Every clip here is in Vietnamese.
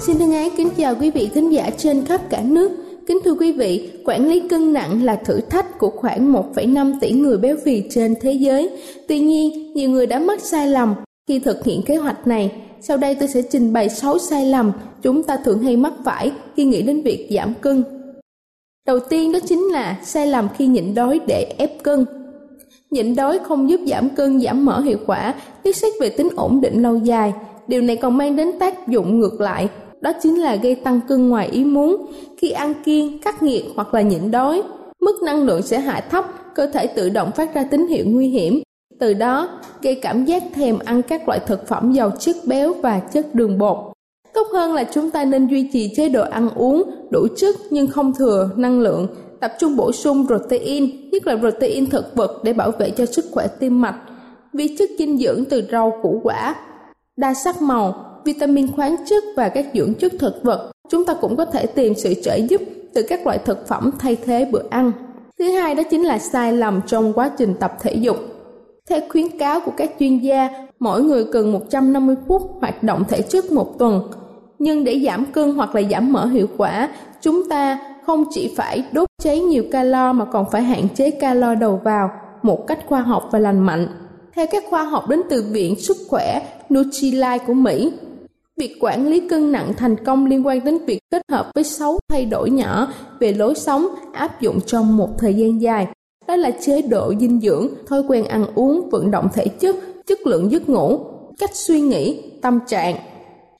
Xin thân ái kính chào quý vị khán giả trên khắp cả nước. Kính thưa quý vị, quản lý cân nặng là thử thách của khoảng 1,5 tỷ người béo phì trên thế giới. Tuy nhiên, nhiều người đã mắc sai lầm khi thực hiện kế hoạch này. Sau đây tôi sẽ trình bày 6 sai lầm chúng ta thường hay mắc phải khi nghĩ đến việc giảm cân. Đầu tiên đó chính là sai lầm khi nhịn đói để ép cân. Nhịn đói không giúp giảm cân giảm mỡ hiệu quả, nếu xét về tính ổn định lâu dài. Điều này còn mang đến tác dụng ngược lại, đó chính là gây tăng cân ngoài ý muốn. Khi ăn kiêng, cắt nghiệt hoặc là nhịn đói, mức năng lượng sẽ hạ thấp, cơ thể tự động phát ra tín hiệu nguy hiểm. Từ đó, gây cảm giác thèm ăn các loại thực phẩm giàu chất béo và chất đường bột. Tốt hơn là chúng ta nên duy trì chế độ ăn uống đủ chất nhưng không thừa năng lượng, tập trung bổ sung protein, nhất là protein thực vật để bảo vệ cho sức khỏe tim mạch, vi chất dinh dưỡng từ rau củ quả, đa sắc màu, vitamin khoáng chất và các dưỡng chất thực vật. Chúng ta cũng có thể tìm sự trợ giúp từ các loại thực phẩm thay thế bữa ăn. Thứ hai đó chính là sai lầm trong quá trình tập thể dục. Theo khuyến cáo của các chuyên gia, mỗi người cần 150 phút hoạt động thể chất một tuần. Nhưng để giảm cân hoặc là giảm mỡ hiệu quả, chúng ta không chỉ phải đốt cháy nhiều calo mà còn phải hạn chế calo đầu vào một cách khoa học và lành mạnh. Theo các khoa học đến từ Viện Sức khỏe Nutrilite của Mỹ, Việc quản lý cân nặng thành công liên quan đến việc kết hợp với 6 thay đổi nhỏ về lối sống áp dụng trong một thời gian dài. Đó là chế độ dinh dưỡng, thói quen ăn uống, vận động thể chất, chất lượng giấc ngủ, cách suy nghĩ, tâm trạng.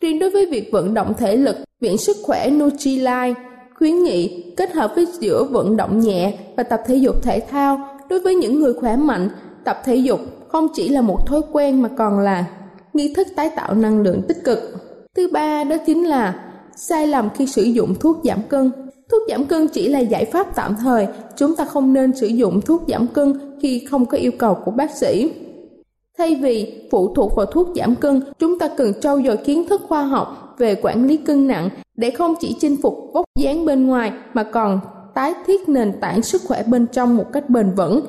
Riêng đối với việc vận động thể lực, Viện Sức khỏe Nutrilite khuyến nghị kết hợp với giữa vận động nhẹ và tập thể dục thể thao đối với những người khỏe mạnh tập thể dục không chỉ là một thói quen mà còn là nghi thức tái tạo năng lượng tích cực thứ ba đó chính là sai lầm khi sử dụng thuốc giảm cân. Thuốc giảm cân chỉ là giải pháp tạm thời, chúng ta không nên sử dụng thuốc giảm cân khi không có yêu cầu của bác sĩ. Thay vì phụ thuộc vào thuốc giảm cân, chúng ta cần trau dồi kiến thức khoa học về quản lý cân nặng để không chỉ chinh phục vóc dáng bên ngoài mà còn tái thiết nền tảng sức khỏe bên trong một cách bền vững.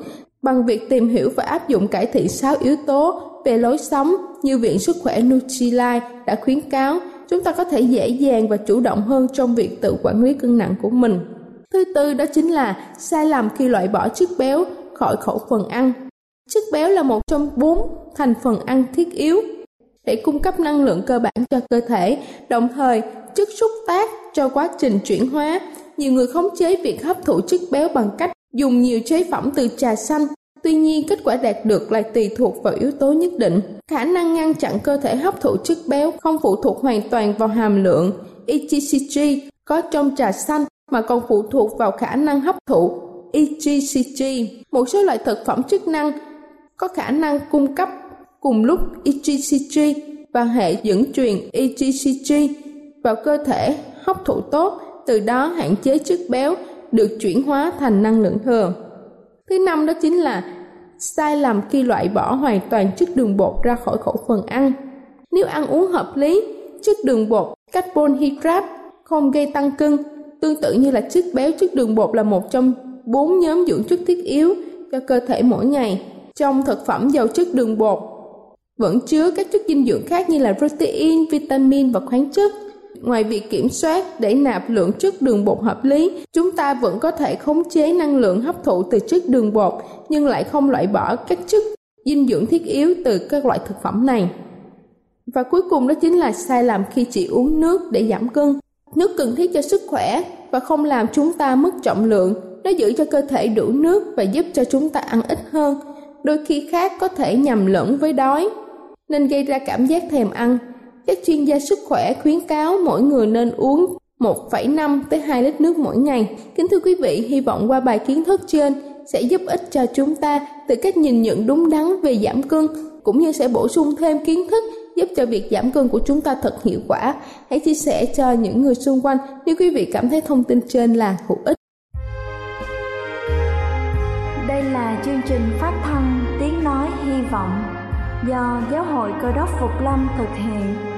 Bằng việc tìm hiểu và áp dụng cải thiện 6 yếu tố về lối sống như Viện Sức khỏe Nutrilite đã khuyến cáo, chúng ta có thể dễ dàng và chủ động hơn trong việc tự quản lý cân nặng của mình. Thứ tư đó chính là sai lầm khi loại bỏ chất béo khỏi khẩu phần ăn. Chất béo là một trong bốn thành phần ăn thiết yếu để cung cấp năng lượng cơ bản cho cơ thể, đồng thời chất xúc tác cho quá trình chuyển hóa. Nhiều người khống chế việc hấp thụ chất béo bằng cách dùng nhiều chế phẩm từ trà xanh Tuy nhiên, kết quả đạt được lại tùy thuộc vào yếu tố nhất định. Khả năng ngăn chặn cơ thể hấp thụ chất béo không phụ thuộc hoàn toàn vào hàm lượng EGCG có trong trà xanh mà còn phụ thuộc vào khả năng hấp thụ EGCG. Một số loại thực phẩm chức năng có khả năng cung cấp cùng lúc EGCG và hệ dẫn truyền EGCG vào cơ thể hấp thụ tốt, từ đó hạn chế chất béo được chuyển hóa thành năng lượng thừa. Thứ năm đó chính là sai lầm khi loại bỏ hoàn toàn chất đường bột ra khỏi khẩu phần ăn. Nếu ăn uống hợp lý, chất đường bột, carbon hydrate không gây tăng cân, tương tự như là chất béo chất đường bột là một trong bốn nhóm dưỡng chất thiết yếu cho cơ thể mỗi ngày. Trong thực phẩm giàu chất đường bột vẫn chứa các chất dinh dưỡng khác như là protein, vitamin và khoáng chất. Ngoài việc kiểm soát để nạp lượng chất đường bột hợp lý, chúng ta vẫn có thể khống chế năng lượng hấp thụ từ chất đường bột nhưng lại không loại bỏ các chất dinh dưỡng thiết yếu từ các loại thực phẩm này. Và cuối cùng đó chính là sai lầm khi chỉ uống nước để giảm cân. Nước cần thiết cho sức khỏe và không làm chúng ta mất trọng lượng. Nó giữ cho cơ thể đủ nước và giúp cho chúng ta ăn ít hơn. Đôi khi khác có thể nhầm lẫn với đói, nên gây ra cảm giác thèm ăn. Các chuyên gia sức khỏe khuyến cáo mỗi người nên uống 1,5 tới 2 lít nước mỗi ngày. Kính thưa quý vị, hy vọng qua bài kiến thức trên sẽ giúp ích cho chúng ta từ cách nhìn nhận đúng đắn về giảm cân cũng như sẽ bổ sung thêm kiến thức giúp cho việc giảm cân của chúng ta thật hiệu quả. Hãy chia sẻ cho những người xung quanh nếu quý vị cảm thấy thông tin trên là hữu ích. Đây là chương trình phát thanh tiếng nói hy vọng do Giáo hội Cơ đốc Phục Lâm thực hiện.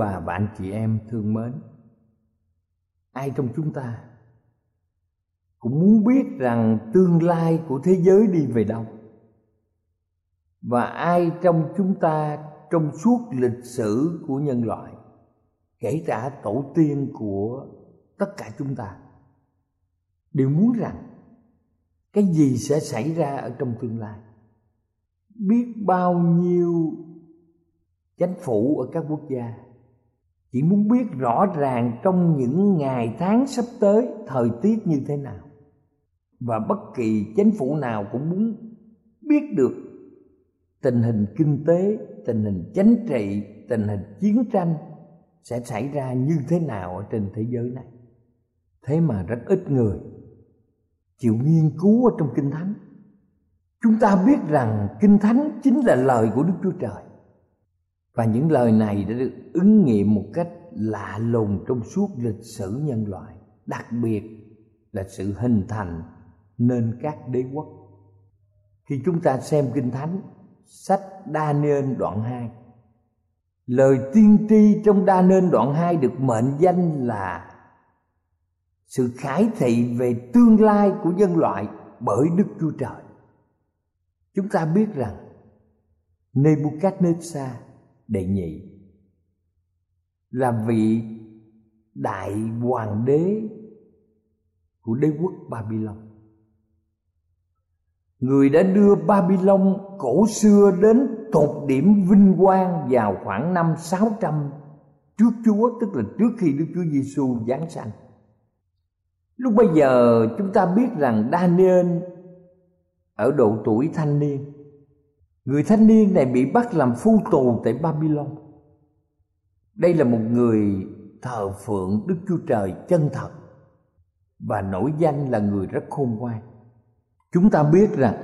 Bà và anh chị em thương mến. Ai trong chúng ta cũng muốn biết rằng tương lai của thế giới đi về đâu? Và ai trong chúng ta trong suốt lịch sử của nhân loại, kể cả tổ tiên của tất cả chúng ta, đều muốn rằng cái gì sẽ xảy ra ở trong tương lai? Biết bao nhiêu chánh phủ ở các quốc gia chỉ muốn biết rõ ràng trong những ngày tháng sắp tới thời tiết như thế nào. Và bất kỳ chính phủ nào cũng muốn biết được tình hình kinh tế, tình hình chính trị, tình hình chiến tranh sẽ xảy ra như thế nào ở trên thế giới này. Thế mà rất ít người chịu nghiên cứu ở trong kinh thánh. Chúng ta biết rằng kinh thánh chính là lời của đức chúa trời và những lời này đã được ứng nghiệm một cách lạ lùng trong suốt lịch sử nhân loại, đặc biệt là sự hình thành nên các đế quốc. Khi chúng ta xem kinh thánh, sách đa nên đoạn 2 lời tiên tri trong đa nên đoạn 2 được mệnh danh là sự khải thị về tương lai của nhân loại bởi đức chúa trời. Chúng ta biết rằng nebuchadnezzar đệ nhị là vị đại hoàng đế của đế quốc babylon người đã đưa babylon cổ xưa đến tột điểm vinh quang vào khoảng năm 600 trước Chúa, tức là trước khi Đức Chúa Giêsu giáng sanh. Lúc bây giờ chúng ta biết rằng Daniel ở độ tuổi thanh niên Người thanh niên này bị bắt làm phu tù tại Babylon. Đây là một người thờ phượng Đức Chúa Trời chân thật và nổi danh là người rất khôn ngoan. Chúng ta biết rằng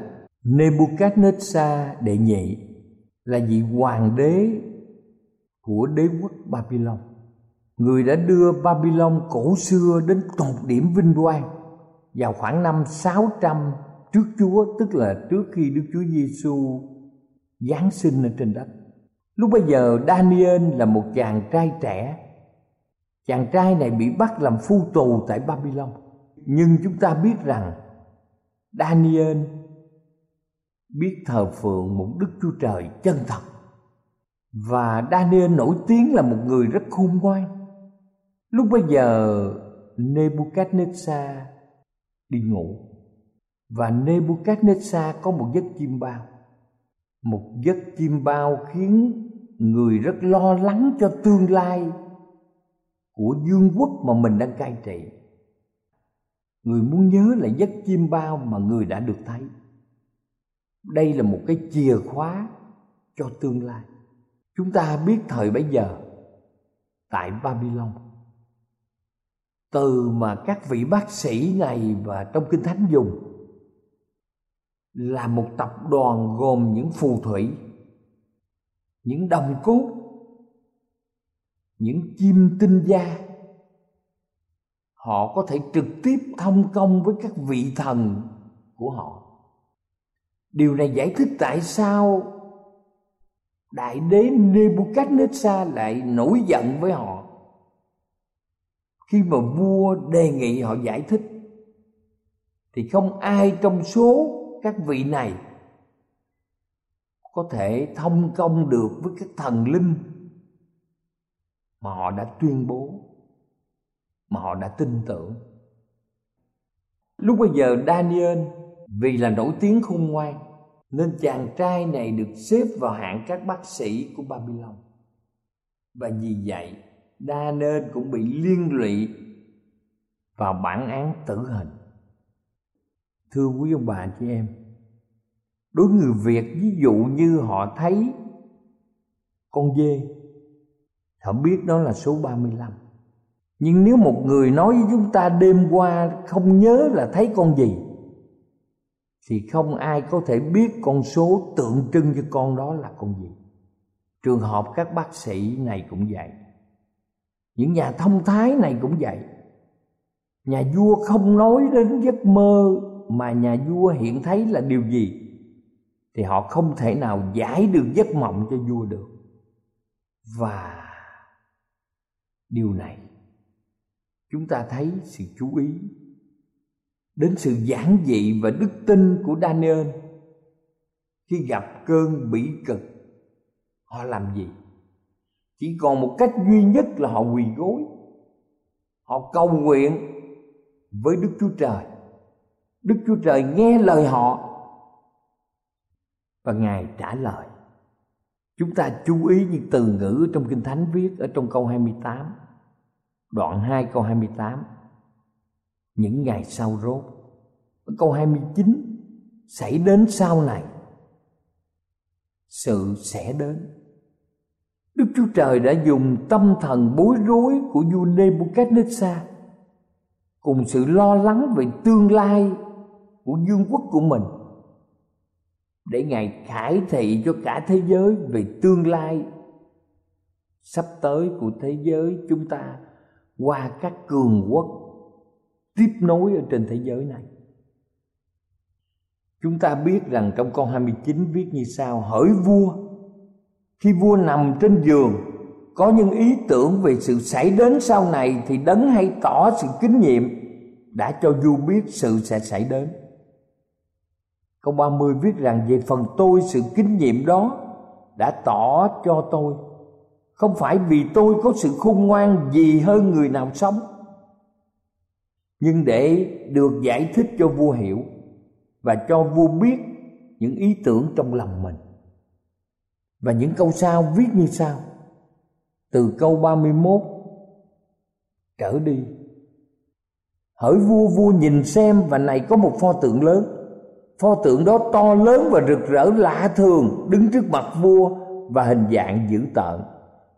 Nebuchadnezzar đệ nhị là vị hoàng đế của đế quốc Babylon. Người đã đưa Babylon cổ xưa đến tột điểm vinh quang vào khoảng năm 600 trước Chúa, tức là trước khi Đức Chúa Giêsu Giáng sinh lên trên đất. Lúc bây giờ Daniel là một chàng trai trẻ. Chàng trai này bị bắt làm phu tù tại Babylon. Nhưng chúng ta biết rằng Daniel biết thờ phượng một Đức Chúa Trời chân thật. Và Daniel nổi tiếng là một người rất khôn ngoan. Lúc bây giờ Nebuchadnezzar đi ngủ và Nebuchadnezzar có một giấc chim bao một giấc chim bao khiến người rất lo lắng cho tương lai của vương quốc mà mình đang cai trị. Người muốn nhớ là giấc chim bao mà người đã được thấy. Đây là một cái chìa khóa cho tương lai. Chúng ta biết thời bấy giờ, tại babylon. Từ mà các vị bác sĩ này và trong kinh thánh dùng là một tập đoàn gồm những phù thủy, những đồng cốt, những chim tinh gia. Họ có thể trực tiếp thông công với các vị thần của họ. Điều này giải thích tại sao đại đế Nebuchadnezzar lại nổi giận với họ. Khi mà vua đề nghị họ giải thích, thì không ai trong số các vị này có thể thông công được với các thần linh mà họ đã tuyên bố, mà họ đã tin tưởng. Lúc bây giờ daniel vì là nổi tiếng khôn ngoan nên chàng trai này được xếp vào hạng các bác sĩ của babylon. Và vì vậy, daniel cũng bị liên lụy vào bản án tử hình thưa quý ông bà chị em, đối người việt, ví dụ như họ thấy con dê, họ biết đó là số 35 nhưng nếu một người nói với chúng ta đêm qua không nhớ là thấy con gì, thì không ai có thể biết con số tượng trưng cho con đó là con gì. Trường hợp các bác sĩ này cũng vậy, những nhà thông thái này cũng vậy. Nhà vua không nói đến giấc mơ mà nhà vua hiện thấy là điều gì, thì họ không thể nào giải được giấc mộng cho vua được. Và điều này chúng ta thấy sự chú ý đến sự giản dị và đức tin của Daniel. Khi gặp cơn bỉ cực, họ làm gì? Chỉ còn một cách duy nhất là họ quỳ gối, họ cầu nguyện với đức chúa trời đức chúa trời nghe lời họ. Và ngài trả lời. Chúng ta chú ý những từ ngữ trong kinh thánh viết ở trong câu 28 đoạn 2 câu 28 những ngày sau rốt, câu 29 xảy đến sau này. Sự sẽ đến. Đức Chúa Trời đã dùng tâm thần bối rối của vua Nebuchadnezzar cùng sự lo lắng về tương lai của vương quốc của mình, để Ngài khải thị cho cả thế giới về tương lai sắp tới của thế giới chúng ta qua các cường quốc tiếp nối ở trên thế giới này. Chúng ta biết rằng trong câu 29 viết như sau, Hỡi vua, Khi vua nằm trên giường, Có những ý tưởng về sự xảy đến sau này Thì đấng hay tỏ sự kinh nghiệm Đã cho vua biết sự sẽ xảy đến Câu 30 viết rằng Về phần tôi, sự kinh nghiệm đó Đã tỏ cho tôi Không phải vì tôi có sự khôn ngoan gì hơn người nào sống, Nhưng để được giải thích cho vua hiểu và cho vua biết những ý tưởng trong lòng mình. Và những câu sau viết như sau. Từ câu 31 trở đi. Hỡi vua vua nhìn xem và này có một pho tượng lớn. Pho tượng đó to lớn và rực rỡ lạ thường đứng trước mặt vua và hình dạng dữ tợn.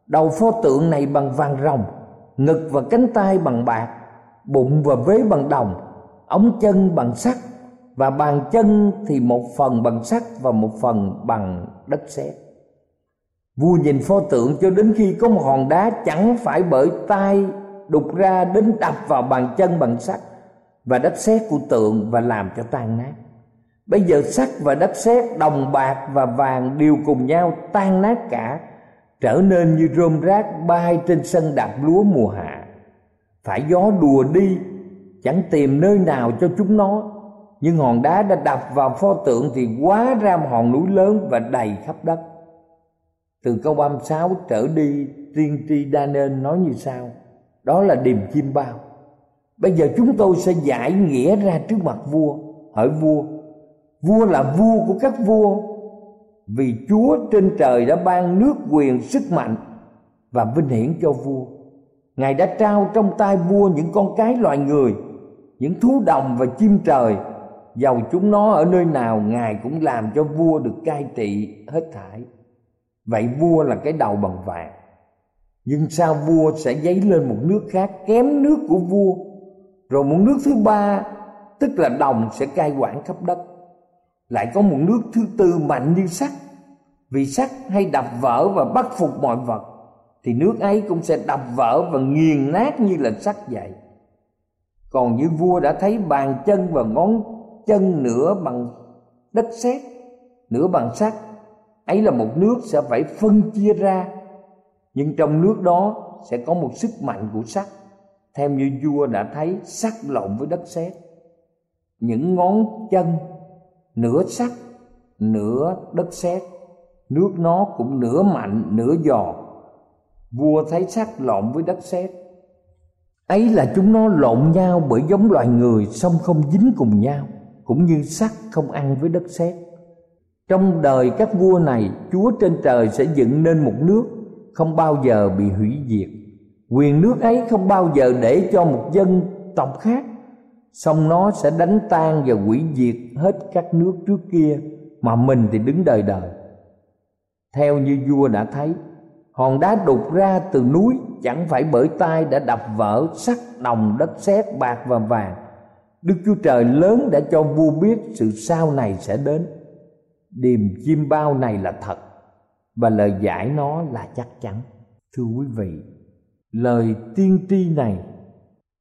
Đầu pho tượng này bằng vàng rồng, ngực và cánh tay bằng bạc, bụng và vế bằng đồng, ống chân bằng sắt và bàn chân thì một phần bằng sắt và một phần bằng đất sét vua nhìn pho tượng cho đến khi có một hòn đá chẳng phải bởi tay đục ra đến đập vào bàn chân bằng sắt và đất sét của tượng và làm cho tan nát bây giờ sắt và đất sét đồng bạc và vàng đều cùng nhau tan nát cả, trở nên như rơm rác bay trên sân đạp lúa mùa hạ. Phải gió đùa đi, chẳng tìm nơi nào cho chúng nó. Nhưng hòn đá đã đập vào pho tượng thì quá ra một hòn núi lớn và đầy khắp đất. Từ câu 36 trở đi, tiên tri đa nên nói như sau, đó là điềm chim bao. Bây giờ chúng tôi sẽ giải nghĩa ra trước mặt vua. Hỏi vua vua là vua của các vua. Vì chúa trên trời đã ban nước quyền sức mạnh và vinh hiển cho vua. Ngài đã trao trong tay vua những con cái loài người, những thú đồng và chim trời. Dầu chúng nó ở nơi nào, ngài cũng làm cho vua được cai trị hết thảy. Vậy vua là cái đầu bằng vàng. Nhưng sao vua sẽ dấy lên một nước khác kém nước của vua? Rồi một nước thứ ba, tức là đồng, sẽ cai quản khắp đất lại có một nước thứ tư mạnh như sắt. Vì sắt hay đập vỡ và bắt phục mọi vật, thì nước ấy cũng sẽ đập vỡ và nghiền nát như là sắt vậy. Còn như vua đã thấy bàn chân và ngón chân nửa bằng đất sét, nửa bằng sắt, ấy là một nước sẽ phải phân chia ra. Nhưng trong nước đó sẽ có một sức mạnh của sắt. Theo như vua đã thấy, sắt lộn với đất sét. Những ngón chân nửa sắt, nửa đất sét, nước nó cũng nửa mạnh, nửa giò. Vua thấy sắt lộn với đất sét. Ấy là chúng nó lộn nhau bởi giống loài người, song không dính cùng nhau, cũng như sắt không ăn với đất sét. Trong đời các vua này, chúa trên trời sẽ dựng nên một nước không bao giờ bị hủy diệt. Quyền nước ấy không bao giờ để cho một dân tộc khác xong nó sẽ đánh tan và hủy diệt hết các nước trước kia mà mình thì đứng đời đời theo như vua đã thấy hòn đá đục ra từ núi chẳng phải bởi tay đã đập vỡ sắt đồng đất sét bạc và vàng Đức Chúa Trời lớn đã cho vua biết sự sau này sẽ đến. Điềm chim bao này là thật và lời giải nó là chắc chắn. Thưa quý vị, lời tiên tri này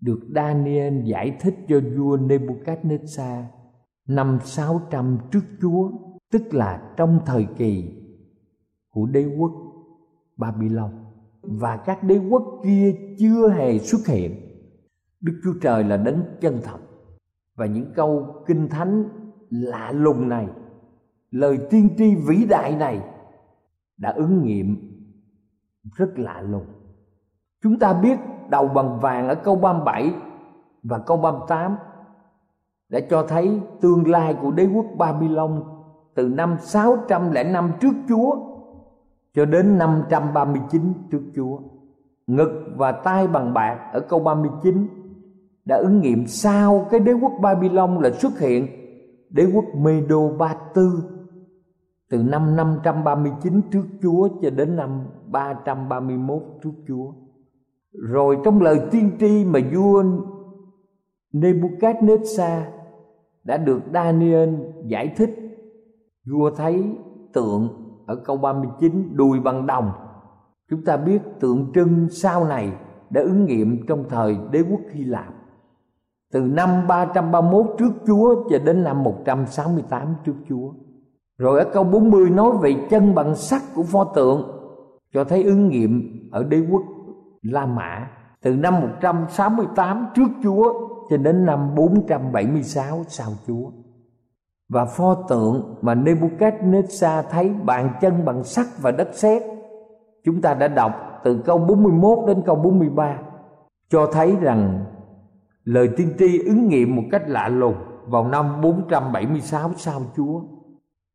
được Daniel giải thích cho vua Nebuchadnezzar năm 600 trước Chúa, tức là trong thời kỳ của đế quốc Babylon và các đế quốc kia chưa hề xuất hiện. Đức Chúa Trời là đấng chân thật và những câu kinh thánh lạ lùng này, lời tiên tri vĩ đại này đã ứng nghiệm rất lạ lùng. Chúng ta biết đầu bằng vàng ở câu 37 và câu 38 đã cho thấy tương lai của đế quốc Babylon từ năm 605 trước Chúa cho đến 539 trước Chúa. Ngực và tay bằng bạc ở câu 39 đã ứng nghiệm sau cái đế quốc Babylon là xuất hiện đế quốc Medo Ba Tư từ năm 539 trước Chúa cho đến năm 331 trước Chúa. Rồi trong lời tiên tri mà vua Nebuchadnezzar đã được Daniel giải thích, vua thấy tượng ở câu 39 đùi bằng đồng. Chúng ta biết tượng trưng sau này đã ứng nghiệm trong thời đế quốc Hy Lạp. Từ năm 331 trước Chúa cho đến năm 168 trước Chúa. Rồi ở câu 40 nói về chân bằng sắt của pho tượng cho thấy ứng nghiệm ở đế quốc La Mã từ năm 168 trước Chúa cho đến năm 476 sau Chúa. Và pho tượng mà Nebuchadnezzar thấy bàn chân bằng sắt và đất sét. Chúng ta đã đọc từ câu 41 đến câu 43 cho thấy rằng lời tiên tri ứng nghiệm một cách lạ lùng vào năm 476 sau Chúa.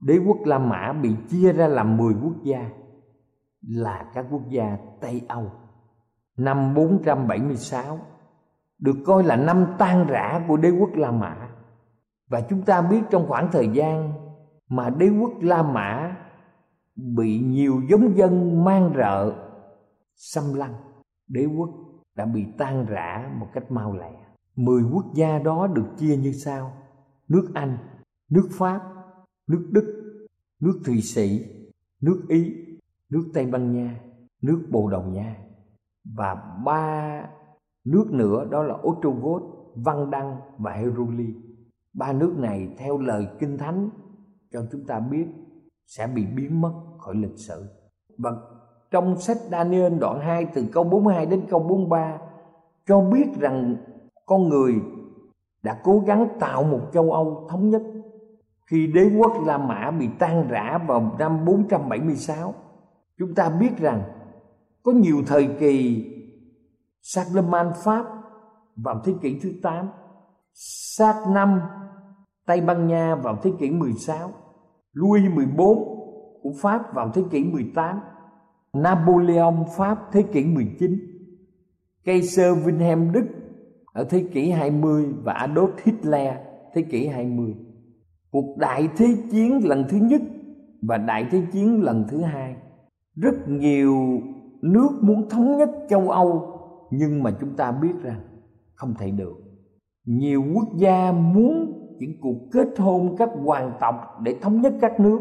Đế quốc La Mã bị chia ra làm 10 quốc gia, là các quốc gia Tây Âu năm 476 được coi là năm tan rã của đế quốc La Mã. Và chúng ta biết trong khoảng thời gian mà đế quốc La Mã bị nhiều giống dân mang rợ xâm lăng, đế quốc đã bị tan rã một cách mau lẹ. Mười quốc gia đó được chia như sau: nước Anh, nước Pháp, nước Đức, nước Thụy Sĩ, nước Ý, nước Tây Ban Nha, nước Bồ Đào Nha và ba nước nữa đó là Ostrogoth, Văn Đăng và Heruli. Ba nước này theo lời Kinh Thánh cho chúng ta biết sẽ bị biến mất khỏi lịch sử. Và trong sách Daniel đoạn 2 từ câu 42 đến câu 43 cho biết rằng con người đã cố gắng tạo một châu Âu thống nhất khi đế quốc La Mã bị tan rã vào năm 476. Chúng ta biết rằng có nhiều thời kỳ Charlemagne Pháp, vào thế kỷ thứ 8 Sát năm Tây Ban Nha vào thế kỷ 16 Louis 14 của Pháp vào thế kỷ 18 Napoleon Pháp thế kỷ 19 Kaiser Wilhelm Đức ở thế kỷ 20 và Adolf Hitler thế kỷ 20 Cuộc đại thế chiến lần thứ nhất và đại thế chiến lần thứ hai. Rất nhiều nước muốn thống nhất châu Âu, nhưng mà chúng ta biết rằng không thể được nhiều quốc gia muốn những cuộc kết hôn các hoàng tộc để thống nhất các nước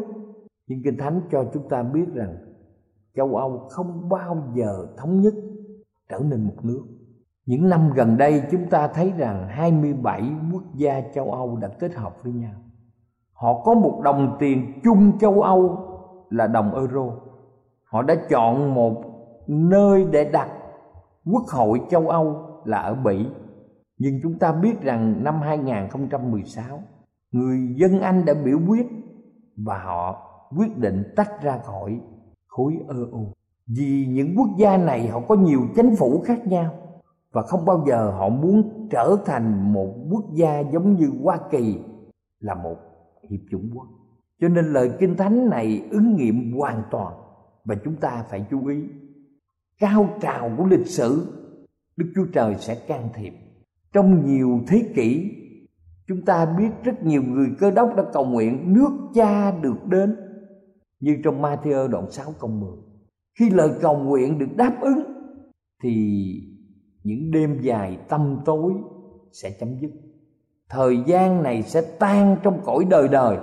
nhưng kinh thánh cho chúng ta biết rằng châu âu không bao giờ thống nhất trở nên một nước những năm gần đây, chúng ta thấy rằng 27 quốc gia châu Âu đã kết hợp với nhau. Họ có một đồng tiền chung châu Âu là đồng euro. Họ đã chọn một nơi để đặt quốc hội châu Âu là ở Bỉ. Nhưng chúng ta biết rằng năm 2016, người dân Anh đã biểu quyết và họ quyết định tách ra khỏi khối EU. Vì những quốc gia này họ có nhiều chính phủ khác nhau và không bao giờ họ muốn trở thành một quốc gia giống như Hoa Kỳ là một hiệp chủng quốc. Cho nên lời Kinh Thánh này ứng nghiệm hoàn toàn và chúng ta phải chú ý cao trào của lịch sử, đức chúa trời sẽ can thiệp. Trong nhiều thế kỷ, chúng ta biết rất nhiều người cơ đốc đã cầu nguyện nước cha được đến, như trong Matthew đoạn 6 câu 10 khi lời cầu nguyện được đáp ứng, thì những đêm dài tâm tối sẽ chấm dứt. Thời gian này sẽ tan trong cõi đời đời.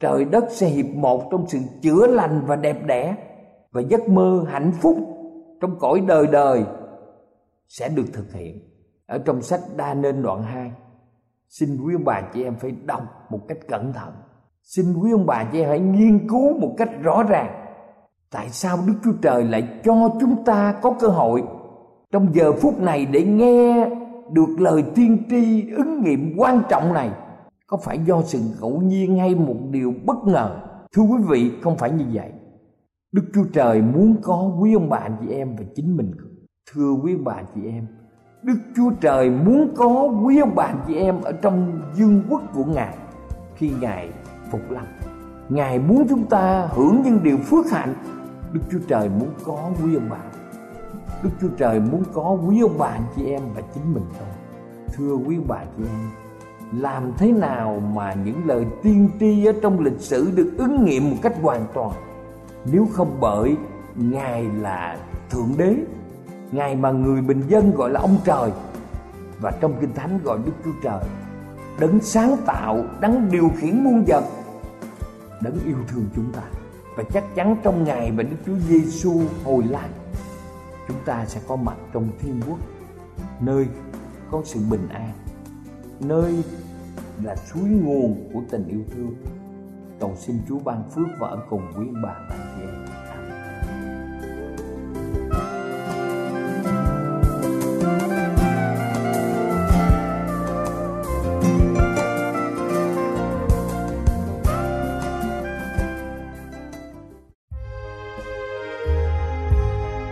Trời đất sẽ hiệp một trong sự chữa lành và đẹp đẽ, và giấc mơ hạnh phúc trong cõi đời đời sẽ được thực hiện. Ở trong sách đa nên đoạn 2 xin quý ông bà chị em phải đọc một cách cẩn thận. Xin quý ông bà chị em hãy nghiên cứu một cách rõ ràng. Tại sao đức chúa trời lại cho chúng ta có cơ hội trong giờ phút này để nghe được lời tiên tri ứng nghiệm quan trọng này? Có phải do sự ngẫu nhiên hay một điều bất ngờ? Thưa quý vị, không phải như vậy đức chúa trời muốn có quý ông bà chị em và chính mình. Thưa quý ông bà chị em, đức chúa trời muốn có quý ông bà chị em ở trong dương quốc của ngài khi ngài phục lâm. Ngài muốn chúng ta hưởng những điều phước hạnh. Đức chúa trời muốn có quý ông bà. Đức chúa trời muốn có quý ông bà chị em và chính mình thôi. Thưa quý bà chị em, làm thế nào mà những lời tiên tri ở trong lịch sử được ứng nghiệm một cách hoàn toàn? Nếu không bởi ngài là thượng đế, ngài mà người bình dân gọi là ông trời, và trong kinh thánh gọi đức chúa trời, đấng sáng tạo, đấng điều khiển muôn vật, đấng yêu thương chúng ta. Và chắc chắn trong ngày mà đức chúa giêsu hồi lại, chúng ta sẽ có mặt trong thiên quốc, nơi có sự bình an, nơi là suối nguồn của tình yêu thương. Cầu xin chúa ban phước và ở cùng quý bà.